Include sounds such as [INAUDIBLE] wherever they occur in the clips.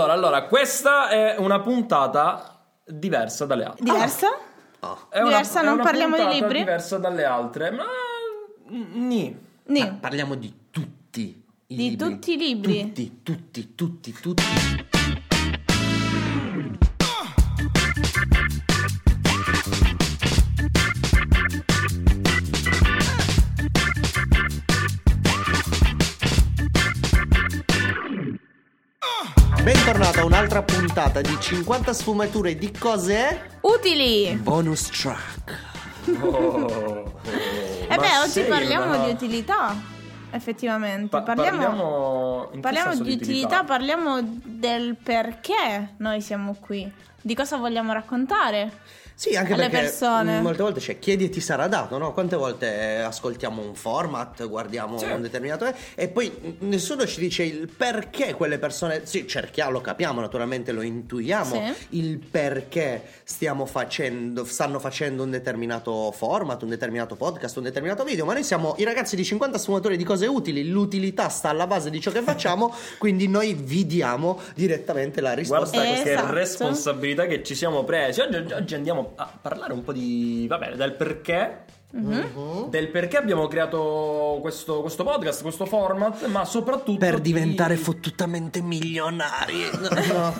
allora, allora, questa è una puntata diversa dalle altre. Diversa? Ah. È una- diversa, è non una parliamo di puntata libri? diversa dalle altre, ma ni. Nì. Ah, parliamo di tutti i Di libri. tutti i libri? Tutti, tutti, tutti, tutti. Bentornata a un'altra puntata di 50 sfumature di cos'è? Utili! Bonus track. Oh, E Ma beh, oggi parliamo una- di utilità. Effettivamente. Pa- parliamo parliamo, parliamo di utilità, parliamo del perché noi siamo qui. Di cosa vogliamo raccontare? Sì, anche Alle perché persone. molte volte c'è chiedi e ti sarà dato, no? Quante volte eh, ascoltiamo un format, guardiamo Sì. un determinato e poi nessuno ci dice il perché quelle persone, sì, cerchiamo, lo capiamo, naturalmente lo intuiamo, Sì. il perché stiamo facendo, stanno facendo un determinato format, un determinato podcast, un determinato video, ma noi siamo i ragazzi di 50 sfumatori di cose utili, l'utilità sta alla base di ciò che facciamo, [LAUGHS] quindi noi vi diamo direttamente la risposta. Guarda che Esatto. responsabilità che ci siamo presi. Oggi, oggi andiamo a parlare un po' di. Va bene, del perché. Mhm. Del perché abbiamo creato questo, questo podcast, questo format, ma soprattutto. Per di- diventare fottutamente milionari. [LAUGHS] No, no.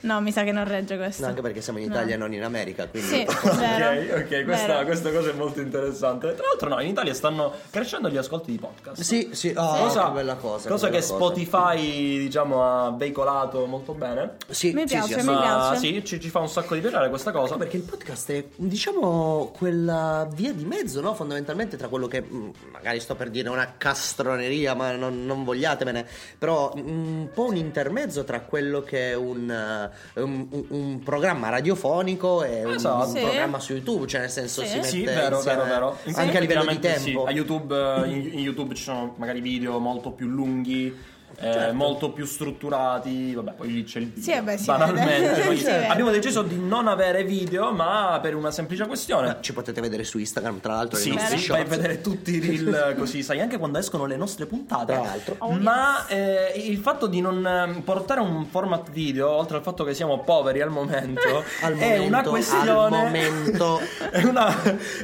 No, mi sa che non regge questo. No, anche perché siamo in No. Italia e non in America, quindi Sì. Ok, ok, questa, questa cosa è molto interessante. Tra l'altro, no, in Italia stanno crescendo gli ascolti di podcast. Sì, sì, oh, cosa, che bella cosa. cosa che che bella cosa. Spotify, diciamo, ha veicolato molto bene. Sì, Mi sì, piace, sì, mi Ma piace. sì, ci, ci fa un sacco di piacere questa cosa. Perché il podcast è, diciamo, quella via di mezzo, no? Fondamentalmente tra quello che, mm, magari sto per dire una castroneria, ma non, non vogliatemene, però mm, un po' un intermezzo tra quello che è un, eh, un, un- un programma radiofonico e un, Esatto. un Sì. programma su YouTube, cioè nel senso Sì. si mette Sì, vero, vero, vero. anche a livello di Effettivamente sì. tempo. A YouTube, eh, in, in YouTube ci sono magari video molto più lunghi. Eh, Certo. molto più strutturati, vabbè, poi lì c'è il video. Sì, vabbè, si banalmente. vede. Noi Si vede. abbiamo deciso di non avere video, ma per una semplice questione. Ma ci potete vedere su Instagram, tra l'altro, Sì, sì, a shorts. vedere tutti i reel così, sai anche quando escono le nostre puntate. Tra l'altro. Oh, Ma eh, il fatto di non eh, portare un format video, oltre al fatto che siamo poveri al momento, [LAUGHS] Al è momento, una al questione. momento. [LAUGHS] è, una,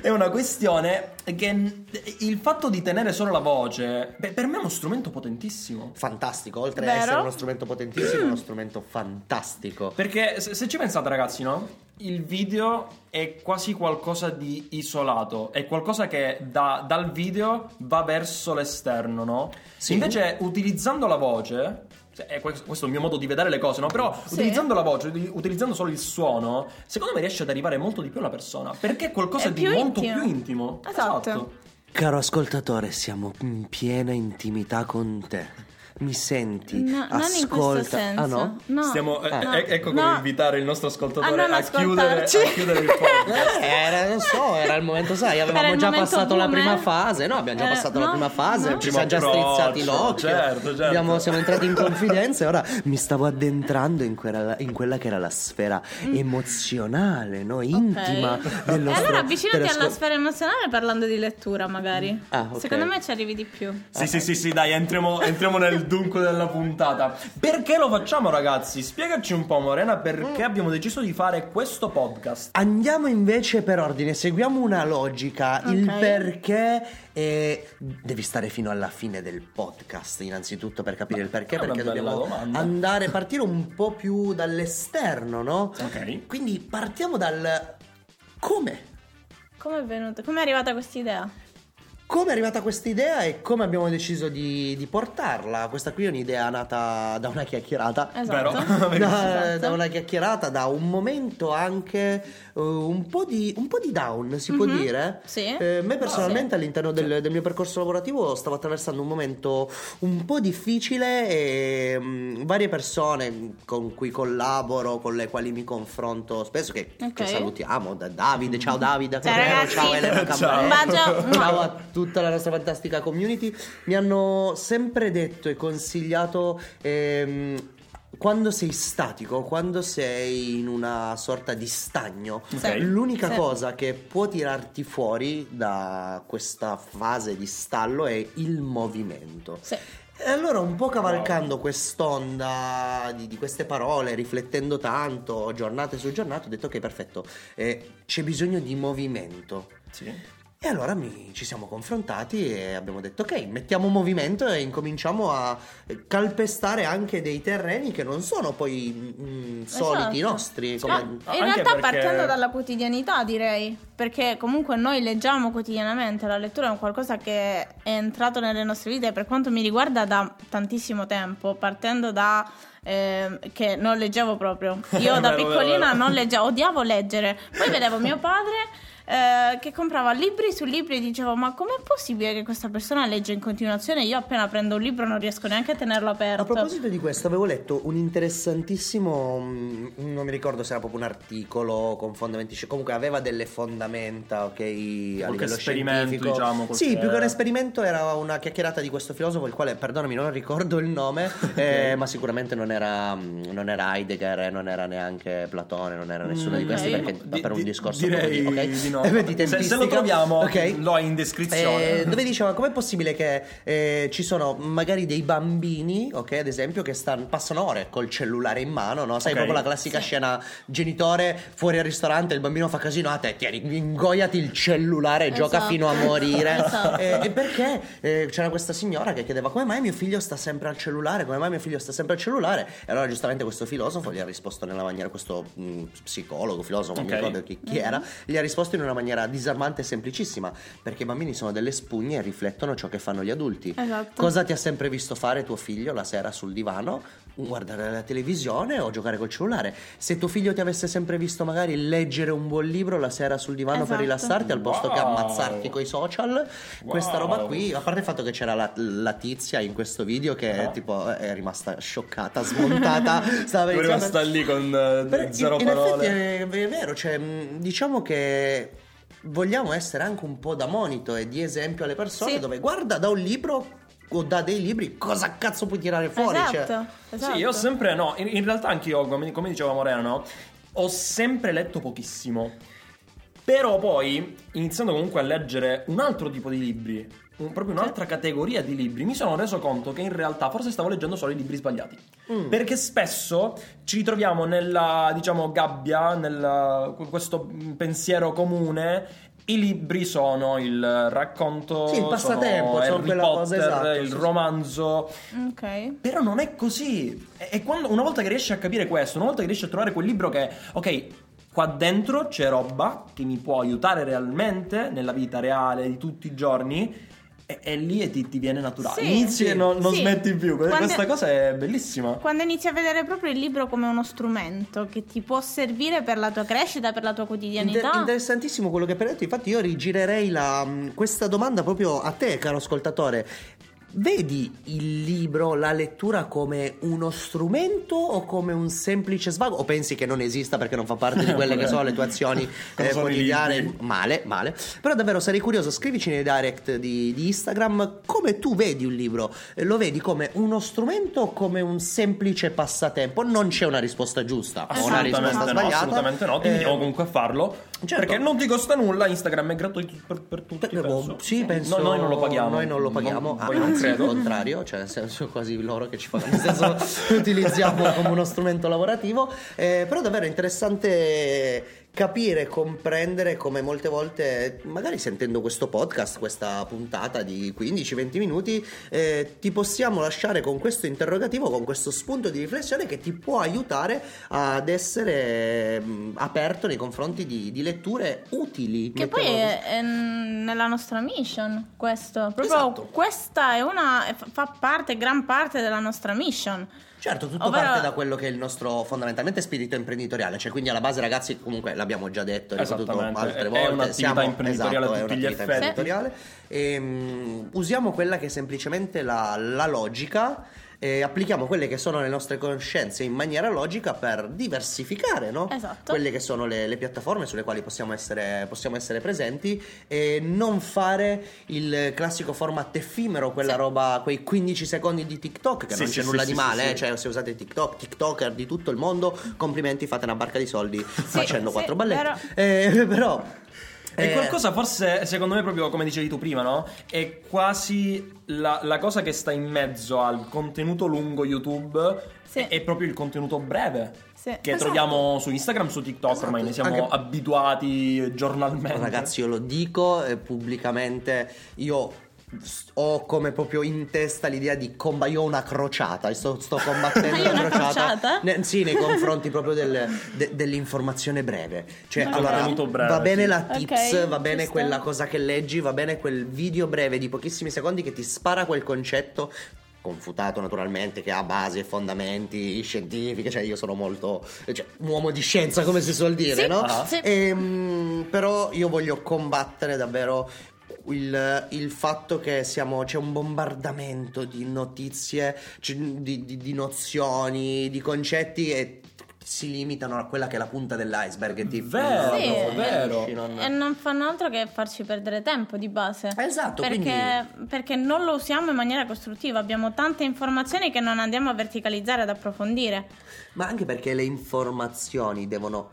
è una questione che il fatto di tenere solo la voce, beh, per me è uno strumento potentissimo. Fantastico, oltre a Vero? essere uno strumento potentissimo, è uno [CLEARS THROAT] strumento fantastico. Perché se, se ci pensate, ragazzi, no? Il video è quasi qualcosa di isolato, è qualcosa che da- dal video va verso l'esterno, no? Sì. Invece, utilizzando la voce. Cioè, è questo è il mio modo di vedere le cose, no? Però Sì. utilizzando la voce, uti- utilizzando solo il suono, secondo me riesce ad arrivare molto di più alla persona. Perché è qualcosa È di molto intimo. più intimo. Esatto. Caro ascoltatore, siamo in piena intimità con te. Mi senti? No, non in questo Ascolta. senso. Ah no? No. Stiamo, eh, No. eh, ecco come No. invitare il nostro ascoltatore A non a, chiudere, a chiudere il podcast. [LAUGHS] Eh, Era, non so, era il momento, sai, avevamo già passato la boomer. prima fase, no? Abbiamo già Era- passato la no, prima fase, no. ci siamo già strizzati l'occhio. certo, certo. Abbiamo- siamo entrati in confidenza e ora mi stavo addentrando in quella, in quella che era la sfera emozionale, no? Intima del E nostro allora avvicinati alla sfera emozionale parlando di lettura, magari. Ah, ok. Secondo me ci arrivi di più. Sì, sì, sì, sì, dai, entriamo, entriamo nel [LAUGHS] dunque della puntata. Perché lo facciamo, ragazzi? Spiegaci un po', Morena, perché abbiamo deciso di fare questo podcast. Andiamo invece per ordine, seguiamo una logica, il Ok. perché e devi stare fino alla fine del podcast, innanzitutto per capire il perché, è perché dobbiamo domanda. andare partire un po' più dall'esterno, no? Ok. Quindi partiamo dal come. Come è venuta? Come è arrivata questa idea? Come è arrivata questa idea e come abbiamo deciso di, di portarla? Questa qui è un'idea nata da una chiacchierata. Esatto. Vero? [LAUGHS] Da, Esatto. da una chiacchierata, da un momento anche eh, un, po di, un po' di down, si può Mhm. dire. Sì. Eh, me personalmente Sì. all'interno del, del mio percorso lavorativo stavo attraversando un momento un po' difficile e mm, varie persone con cui collaboro, con le quali mi confronto spesso, che, Ok. che salutiamo, da Davide, ciao Davide, Ciao, ciao Elena Ciao. Ciao a tutta la nostra fantastica community. Mi hanno sempre detto e consigliato ehm, quando sei statico, quando sei in una sorta di stagno, Ok. l'unica Sì. cosa che può tirarti fuori da questa fase di stallo è il movimento. Sì. E allora un po' cavalcando quest'onda di, di queste parole, riflettendo tanto, giornate su giornate, ho detto ok perfetto, eh, c'è bisogno di movimento. Sì. E allora mi- ci siamo confrontati e abbiamo detto ok, mettiamo movimento e incominciamo a calpestare anche dei terreni che non sono poi mm, soliti Esatto. nostri. Come... in Anche realtà perché- partendo dalla quotidianità direi, perché comunque noi leggiamo quotidianamente, la lettura è un qualcosa che è entrato nelle nostre vite per quanto mi riguarda da tantissimo tempo, partendo da ehm, che non leggevo proprio. [LAUGHS] Io da piccolina non leggevo, odiavo leggere. Poi vedevo mio padre eh, che comprava libri su libri e dicevo ma com'è possibile che questa persona legge in continuazione? Io appena prendo un libro non riesco neanche a tenerlo aperto. A proposito di questo, avevo letto un interessantissimo, mm, non mi ricordo se era proprio un articolo con fondamenti, comunque aveva delle fondamenta, ok, a livello esperimento, scientifico. diciamo, quel Sì, più che un esperimento era una chiacchierata di questo filosofo, il quale, perdonami, non ricordo il nome, [LAUGHS] eh, ma sicuramente non era, mm, non era Heidegger, non era neanche Platone, non era nessuno di Mm, questi ok. perché Di- per un di- discorso direi proprio di no. Di Se- se, lo troviamo, Ok. lo hai in descrizione. Eh, dove diceva com'è possibile che eh, ci sono magari dei bambini, ok, ad esempio, che stanno, passano ore col cellulare in mano, no? Sai, Ok. proprio la classica scena genitore fuori al ristorante, il bambino fa casino, a te tieni, ingoiati il cellulare e gioca Esatto. fino a morire. [LAUGHS] Esatto. Eh, e perché eh, c'era questa signora che chiedeva come mai mio figlio sta sempre al cellulare, come mai mio figlio sta sempre al cellulare? E allora giustamente questo filosofo gli ha risposto nella maniera, questo mh, psicologo, filosofo, non mi ricordo chi, chi era, gli ha risposto in una maniera disarmante e semplicissima, perché i bambini sono delle spugne e riflettono ciò che fanno gli adulti. Esatto. Cosa ti ha sempre visto fare tuo figlio la sera sul divano? Guardare la televisione o giocare col cellulare. Se tuo figlio ti avesse sempre visto magari leggere un buon libro la sera sul divano per Esatto. rilassarti al posto che Wow. ammazzarti coi social, questa Wow. roba qui, a parte il fatto che c'era la, la tizia in questo video che Ah. tipo è rimasta scioccata, smontata, [LAUGHS] stava iniziando- rimasta lì con eh, però zero in, in parole. effetti è, è vero, cioè, mh, diciamo che vogliamo essere anche un po' da monito e di esempio alle persone Sì. dove guarda da un libro o da dei libri cosa cazzo puoi tirare fuori? Esatto, Cioè, esatto. Sì, io ho sempre, no, in, in realtà anch'io, come, come diceva Morena, no, ho sempre letto pochissimo. Però poi, iniziando comunque a leggere un altro tipo di libri, un- proprio un'altra categoria di libri, mi sono reso conto che in realtà forse stavo leggendo solo i libri sbagliati. Mm. Perché spesso ci ritroviamo nella, diciamo, gabbia, nel questo pensiero comune. I libri sono il racconto, Sì, il passatempo, sono sono Harry quella cosa, Potter, esatto, il sì, romanzo. Ok. Però non è così. E e quando, una volta che riesci a capire questo, una volta che riesci a trovare quel libro che, ok, qua dentro c'è roba che mi può aiutare realmente nella vita reale di tutti i giorni. E, e lì e ti, ti viene naturale. Sì. Inizi e non, non Sì. smetti più. Quando- Questa cosa è bellissima. Quando inizi a vedere proprio il libro come uno strumento che ti può servire per la tua crescita, per la tua quotidianità. Inter- interessantissimo quello che hai detto. Infatti, io rigirerei la- questa domanda proprio a te, caro ascoltatore. Vedi il libro, la lettura come uno strumento o come un semplice svago? O pensi che non esista perché non fa parte di quelle che sono le tue azioni [LAUGHS] eh, quotidiane? Male, male. Però davvero sarei curioso, scrivici nei direct di, di Instagram come tu vedi un libro. Eh, Lo vedi come uno strumento o come un semplice passatempo? Non c'è una risposta giusta o una risposta Assolutamente no, sbagliata. assolutamente no. Ti Eh, comunque a farlo. Certo. Perché non ti costa nulla. Instagram è gratuito per, per tutti. Per- penso. Sì, penso. No, noi non lo paghiamo. Noi non lo paghiamo. Non- Ah, non anzi, credo. Al contrario, cioè nel senso quasi loro che ci fanno. Nel senso lo [LAUGHS] utilizziamo come uno strumento lavorativo. Eh, però davvero interessante capire, comprendere come molte volte, magari sentendo questo podcast, questa puntata di 15-20 minuti, eh, ti possiamo lasciare con questo interrogativo, con questo spunto di riflessione che ti può aiutare ad essere mh, aperto nei confronti di, di letture utili. Che poi è, è nella nostra mission questo. Proprio Esatto. questa è una. fa parte, gran parte della nostra mission. Certo, tutto Ovvero- parte da quello che è il nostro fondamentalmente spirito imprenditoriale, cioè quindi alla base ragazzi comunque l'abbiamo già detto, ripetuto altre è volte, un'attività siamo- imprenditoriale esatto, a è tutti gli un'attività effetti. imprenditoriale. Ehm, usiamo quella che è semplicemente la, la logica e applichiamo quelle che sono le nostre conoscenze in maniera logica per diversificare no? Esatto. quelle che sono le, le piattaforme sulle quali possiamo essere, possiamo essere presenti e non fare il classico format effimero, quella Sì. roba, quei 15 secondi di TikTok che Sì, non sì, c'è sì, nulla sì, di male, sì. eh, cioè se usate TikTok, TikToker di tutto il mondo, complimenti, fate una barca di soldi facendo sì, quattro balletti. vero. Eh, [LAUGHS] però È Eh, qualcosa forse, secondo me, proprio come dicevi tu prima, no? È quasi la, la cosa che sta in mezzo al contenuto lungo YouTube Sì. è, è proprio il contenuto breve. Sì. Che Esatto. troviamo su Instagram, su TikTok, ormai ne siamo Anche- abituati giornalmente. Ragazzi, io lo dico eh, pubblicamente, io ho come proprio in testa l'idea di comba io ho una crociata e sto, sto combattendo una una crociata? Ne- sì nei confronti proprio del- de- dell'informazione breve cioè Ok. allora breve, va bene sì. la tips Ok, va bene quella cosa che leggi va bene quel video breve di pochissimi secondi che ti spara quel concetto confutato naturalmente che ha basi e fondamenti scientifiche cioè io sono molto cioè, un uomo di scienza come si suol dire Sì, no? Sì. Ehm, però io voglio combattere davvero il, il fatto che siamo, c'è un bombardamento di notizie, di, di- di nozioni, di concetti e si limitano a quella che è la punta dell'iceberg. e ti- Vero, Sì, non vero. non- E non fanno altro che farci perdere tempo di base. Esatto, perché, perché non lo usiamo in maniera costruttiva. Abbiamo tante informazioni che non andiamo a verticalizzare ad approfondire. Ma anche perché le informazioni devono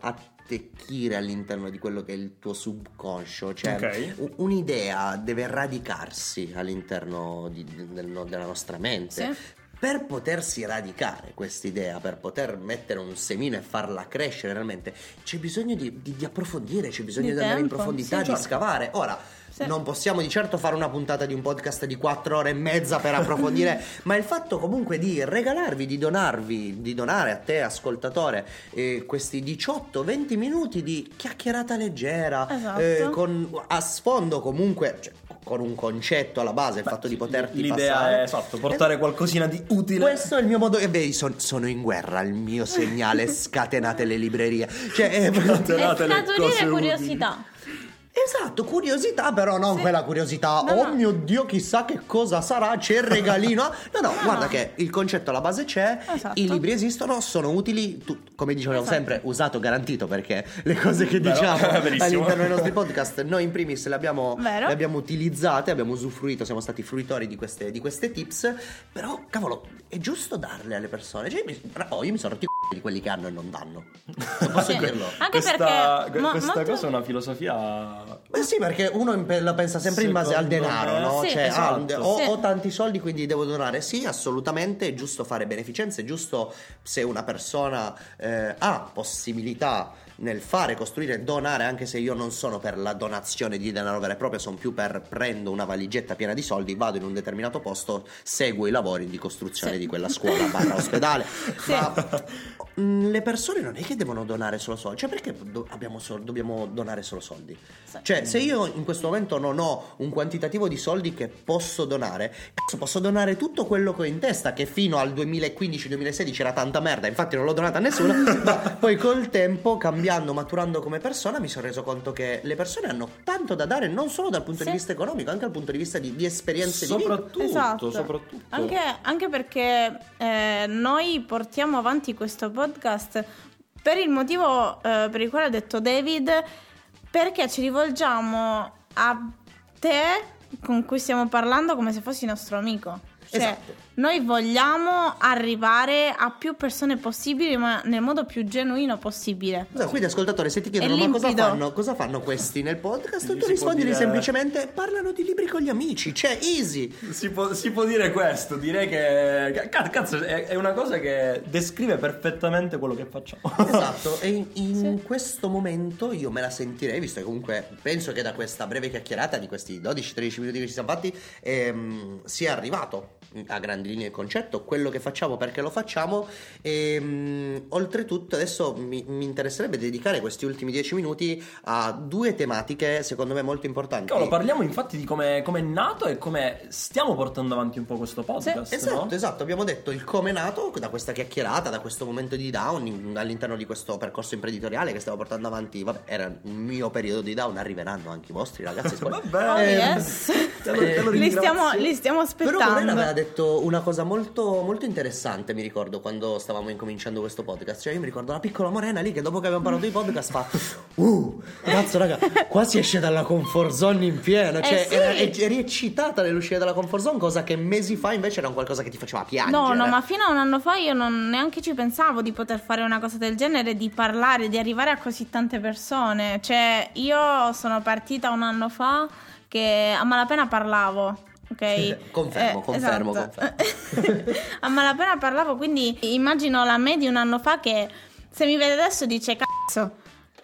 attecchire all'interno di quello che è il tuo subconscio, cioè Ok. u- un'idea deve radicarsi all'interno di- del- della nostra mente. Sì. Per potersi radicare quest'idea, per poter mettere un semino e farla crescere realmente, c'è bisogno di, di- di approfondire, c'è bisogno Di di, andare in profondità, sì, di certo. scavare. Ora, Sì. non possiamo di certo fare una puntata di un podcast di 4 ore e mezza per [LAUGHS] approfondire, ma il fatto comunque di regalarvi, di donarvi, di donare a te, ascoltatore, eh, questi 18-20 minuti di chiacchierata leggera, Esatto. eh, con, a sfondo comunque, cioè, con un concetto alla base, il fatto di poterti L'idea passare. è esatto, portare qualcosina di utile. Questo è il mio modo. E vedi, son- sono in guerra. Il mio segnale [LAUGHS] scatenate le librerie. Cioè, e le [LAUGHS] scaturire cose curiosità. Esatto, curiosità, però non Sì. quella curiosità. No, oh no. mio dio, chissà che cosa sarà. C'è il regalino. No, no, [LAUGHS] No, guarda no. che il concetto alla base c'è. Esatto. I libri esistono, sono utili. tu- come dicevamo Esatto. sempre, usato, garantito. Perché le cose che Vero, diciamo [LAUGHS] all'interno dei nostri podcast, noi in primis le abbiamo, le abbiamo utilizzate, abbiamo usufruito, siamo stati fruitori di queste, di queste tips. Però, cavolo, è giusto darle alle persone. Cioè, mi- oh, io mi sono c***i di quelli che hanno e non danno. [LAUGHS] Non posso Sì. dirlo. Anche questa, perché mo- questa molto- cosa è una filosofia Beh sì, perché uno impe- la pensa sempre in base al Secondo denaro, me- no? Sì, cioè, ah, esatto. ho, Sì. ho tanti soldi, quindi devo donare. Sì, assolutamente, è giusto fare beneficenza, è giusto se una persona eh, ha possibilità nel fare, costruire, donare, anche se io non sono per la donazione di denaro vero e proprio, sono più per prendo una valigetta piena di soldi, vado in un determinato posto, seguo i lavori di costruzione Sì. di quella scuola barra ospedale. [LAUGHS] Sì. Ma mm, le persone non è che devono donare solo soldi, cioè perché do- sol- dobbiamo donare solo soldi? Sì. Cioè, se io in questo momento non ho un quantitativo di soldi che posso donare, cazzo, posso donare tutto quello che ho in testa, che fino al 2015-2016 era tanta merda, infatti non l'ho donata a nessuno, [LAUGHS] ma poi col tempo, cambiando, maturando come persona, mi sono reso conto che le persone hanno tanto da dare, non solo dal punto Sì. di vita economico, anche dal punto di vista di, di esperienze di vita. soprattutto, Esatto. soprattutto. Anche, anche perché eh, noi portiamo avanti questo podcast per il motivo eh, per il quale ha detto David, perché ci rivolgiamo a te con cui stiamo parlando come se fossi nostro amico. Cioè, Esatto. Noi vogliamo arrivare a più persone possibili, ma nel modo più genuino possibile. Scusa, Quindi ascoltatore, se ti chiedono ma cosa fanno, cosa fanno questi nel podcast, tu si rispondi può dire- semplicemente parlano di libri con gli amici, cioè easy. Si può, si può dire questo, direi che ca- cazzo è, è una cosa che descrive perfettamente quello che facciamo. Esatto, e in, in Sì. questo momento io me la sentirei, visto che comunque penso che da questa breve chiacchierata di questi 12-13 minuti che ci siamo fatti ehm, sia arrivato a grandi linee il concetto, quello che facciamo perché lo facciamo e mh, oltretutto adesso mi, mi interesserebbe dedicare questi ultimi 10 minuti a due tematiche secondo me molto importanti. Cavolo, parliamo infatti di come come è nato e come stiamo portando avanti un po' questo podcast, Esatto, no? esatto, abbiamo detto il come è nato da questa chiacchierata, da questo momento di down in- all'interno di questo percorso imprenditoriale che stiamo portando avanti. Vabbè, era il mio periodo di down, arriveranno anche i vostri ragazzi. [LAUGHS] Vabbè, Oh, Eh, yes. te lo- te lo li, stiamo, li stiamo Però aspettando. Aveva detto una cosa molto, molto interessante, mi ricordo, quando stavamo incominciando questo podcast. Cioè, io mi ricordo la piccola Morena lì che dopo che abbiamo parlato di podcast fa Uh, cazzo raga, qua si esce dalla comfort zone in pieno. Cioè, Eh sì. era, eri eccitata nell'uscire dalla comfort zone, cosa che mesi fa invece era un qualcosa che ti faceva piangere. No, no, ma fino a un anno fa io non neanche ci pensavo di poter fare una cosa del genere, di parlare, di arrivare a così tante persone. Cioè, io sono partita un anno fa che a malapena parlavo. Ok, Confermo, confermo, [LAUGHS] a malapena parlavo, quindi immagino la me di un anno fa che se mi vede adesso dice cazzo.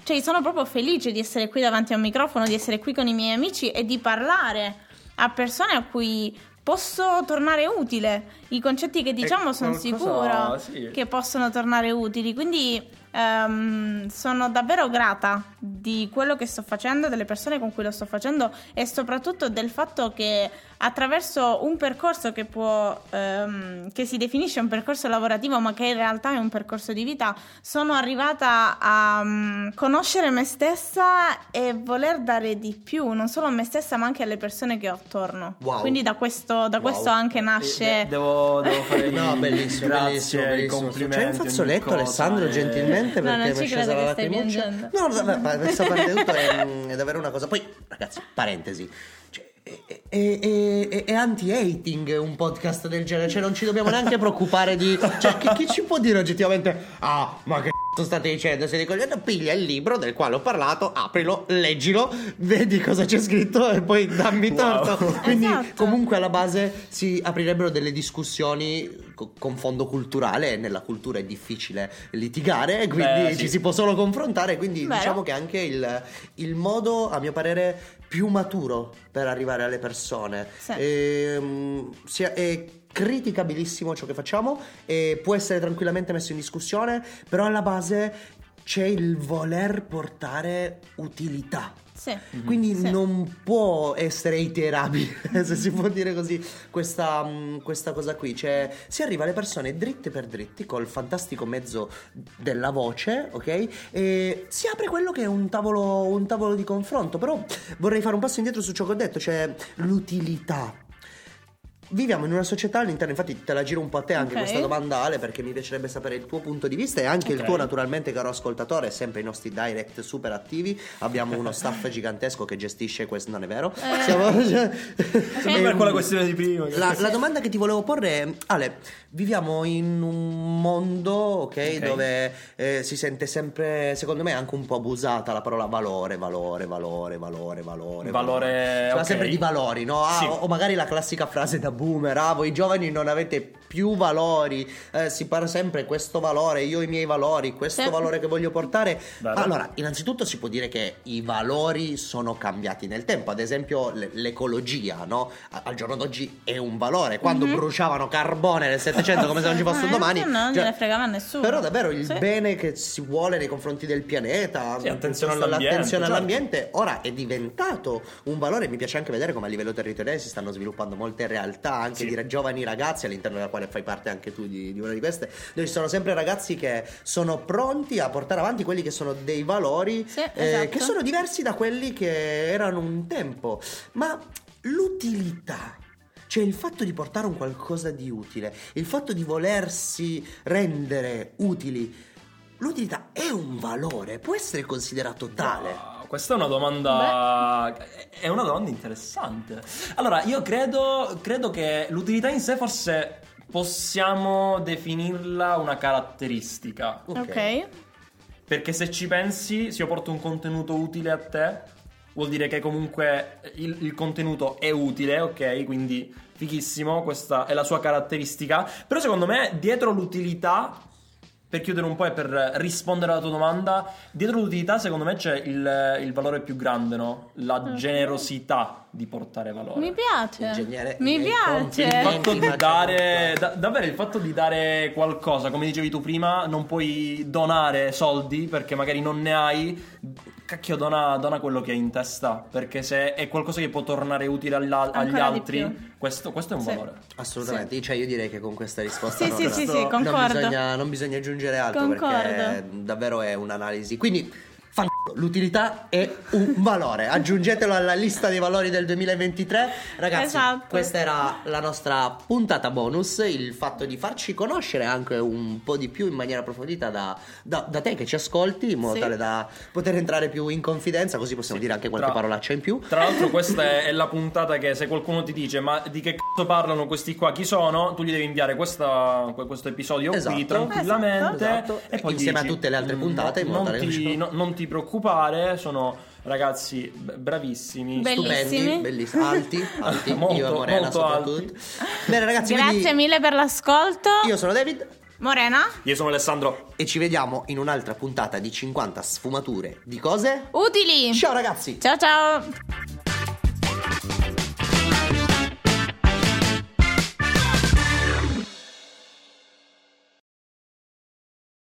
Cioè, sono proprio felice di essere qui davanti a un microfono, di essere qui con i miei amici e di parlare a persone a cui posso tornare utile. I concetti che diciamo sono sicura sì. che possono tornare utili. Quindi ehm, sono davvero grata di quello che sto facendo, delle persone con cui lo sto facendo e soprattutto del fatto che attraverso un percorso che può ehm, che si definisce un percorso lavorativo ma che in realtà è un percorso di vita sono arrivata a mm, conoscere me stessa e voler dare di più non solo a me stessa ma anche alle persone che ho attorno Wow. quindi da questo, da Wow. questo anche Eh, nasce de- devo, devo [LAUGHS] fare No, bellissimo, grazie, bellissimo, complimenti. C'è un fazzoletto, Alessandro, e- gentilmente, No, perché non mi è ci scesa credo la che stai lacrimuccia. piangendo. No, vabbè, ma questa parte di tutto [LAUGHS] è, mm, è davvero una cosa. Poi, ragazzi, parentesi. È, è- è- anti-hating un podcast del genere, cioè non ci dobbiamo neanche preoccupare di... Cioè, chi, chi ci può dire oggettivamente, ah, ma che state dicendo? Siete coglioni? Piglia il libro del quale ho parlato, aprilo, leggilo, vedi cosa c'è scritto e poi dammi Wow. torto. Quindi Esatto. comunque alla base si aprirebbero delle discussioni co- con fondo culturale e nella cultura è difficile litigare, quindi Beh, sì. ci si può solo confrontare, quindi Vero. diciamo che anche il, il modo, a mio parere, più maturo per arrivare alle persone. Sì. Ehm, sia- è criticabilissimo ciò che facciamo e può essere tranquillamente messo in discussione, però alla base c'è il voler portare utilità. sì. Quindi Sì. non può essere iterabile, [LAUGHS] se si può dire così, questa, mm, questa cosa qui. Cioè, si arriva alle persone dritte per dritti col fantastico mezzo della voce, ok? E si apre quello che è un tavolo, un tavolo di confronto. Però vorrei fare un passo indietro su ciò che ho detto, cioè l'utilità. Viviamo in una società all'interno, infatti te la giro un po' a te anche Ok. questa domanda Ale perché mi piacerebbe sapere il tuo punto di vista e anche il Ok. tuo naturalmente caro ascoltatore, sempre i nostri direct super attivi, abbiamo uno staff [LAUGHS] gigantesco che gestisce questo, non è vero? Eh. [LAUGHS] Siamo- [LAUGHS] Sempre per Ehm, quella questione di prima. la, la domanda che ti volevo porre è, Ale, viviamo in un mondo, ok, dove eh, si sente sempre, secondo me, anche un po' abusata la parola valore, valore, valore, valore, valore. Valore, parla ok. sempre di valori, no? Ah, Sì. o, o magari la classica frase da boomer, ah, voi giovani non avete più valori, eh, si parla sempre questo valore, io i miei valori, questo Sì. valore che voglio portare. Allora, innanzitutto si può dire che i valori sono cambiati nel tempo, ad esempio l- l'ecologia, no? A- Al giorno d'oggi è un valore, quando bruciavano carbone nel 700 come se non ci fosse un Eh, domani. no, non cioè, gliene fregava a nessuno. Però davvero il Sì. bene che si vuole nei confronti del pianeta, Sì, attenzione all'ambiente, l'attenzione certo. all'ambiente, ora è diventato un valore. Mi piace anche vedere come a livello territoriale si stanno sviluppando molte realtà, anche Sì. di giovani ragazzi, all'interno della quale fai parte anche tu di, di una di queste, dove ci sono sempre ragazzi che sono pronti a portare avanti quelli che sono dei valori Sì, eh, esatto. che sono diversi da quelli che erano un tempo. Ma l'utilità. Cioè il fatto di portare un qualcosa di utile, il fatto di volersi rendere utili, l'utilità è un valore, può essere considerato tale. Wow, questa è una domanda. È una domanda interessante. Allora, io credo, credo che l'utilità in sé forse possiamo definirla una caratteristica. Ok. Perché se ci pensi, se io porto un contenuto utile a te, vuol dire che comunque il, il contenuto è utile, ok? Quindi fighissimo, questa è la sua caratteristica. Però secondo me, dietro l'utilità, per chiudere un po' e per rispondere alla tua domanda, dietro l'utilità secondo me c'è il, il valore più grande, no? La generosità di portare valore. Mi piace. Ingegnere, Mi piace. Il fatto di dare, da- davvero il fatto di dare qualcosa, come dicevi tu prima, non puoi donare soldi perché magari non ne hai. Cacchio, dona, dona quello che hai in testa. Perché se è qualcosa che può tornare utile alla- agli altri, questo, questo è un Sì. valore. Assolutamente, cioè io direi che con questa risposta Sì, non, sì, sì, sì, non concordo. bisogna, non bisogna aggiungere altro perché Concordo. davvero è un'analisi. Quindi, L'utilità è un valore, aggiungetelo alla lista dei valori del 2023. Ragazzi, Esatto. questa era la nostra puntata bonus, il fatto di farci conoscere anche un po' di più in maniera approfondita da, da- da te che ci ascolti, in modo Sì. tale da poter entrare più in confidenza, così possiamo dire anche qualche Tra- parolaccia in più. Tra l'altro, questa è, è la puntata che se qualcuno ti dice: Ma di che cazzo parlano questi qua? Chi sono? Tu gli devi inviare questa- questo episodio qui Esatto. tranquillamente. Esatto. E poi Insieme dici, a tutte le altre "Mm, puntate, in modo non, tale ti, no- non ti preoccupare, sono ragazzi bravissimi. Bellissimi. Stupendi, bellissimi, alti, [LAUGHS] alti, Molto, io e Morena molto soprattutto. Bene ragazzi, Grazie quindi mille per l'ascolto. io sono David Morena, Io sono Alessandro. e ci vediamo in un'altra puntata di 50 sfumature di cose. utili. Ciao ragazzi! Ciao ciao.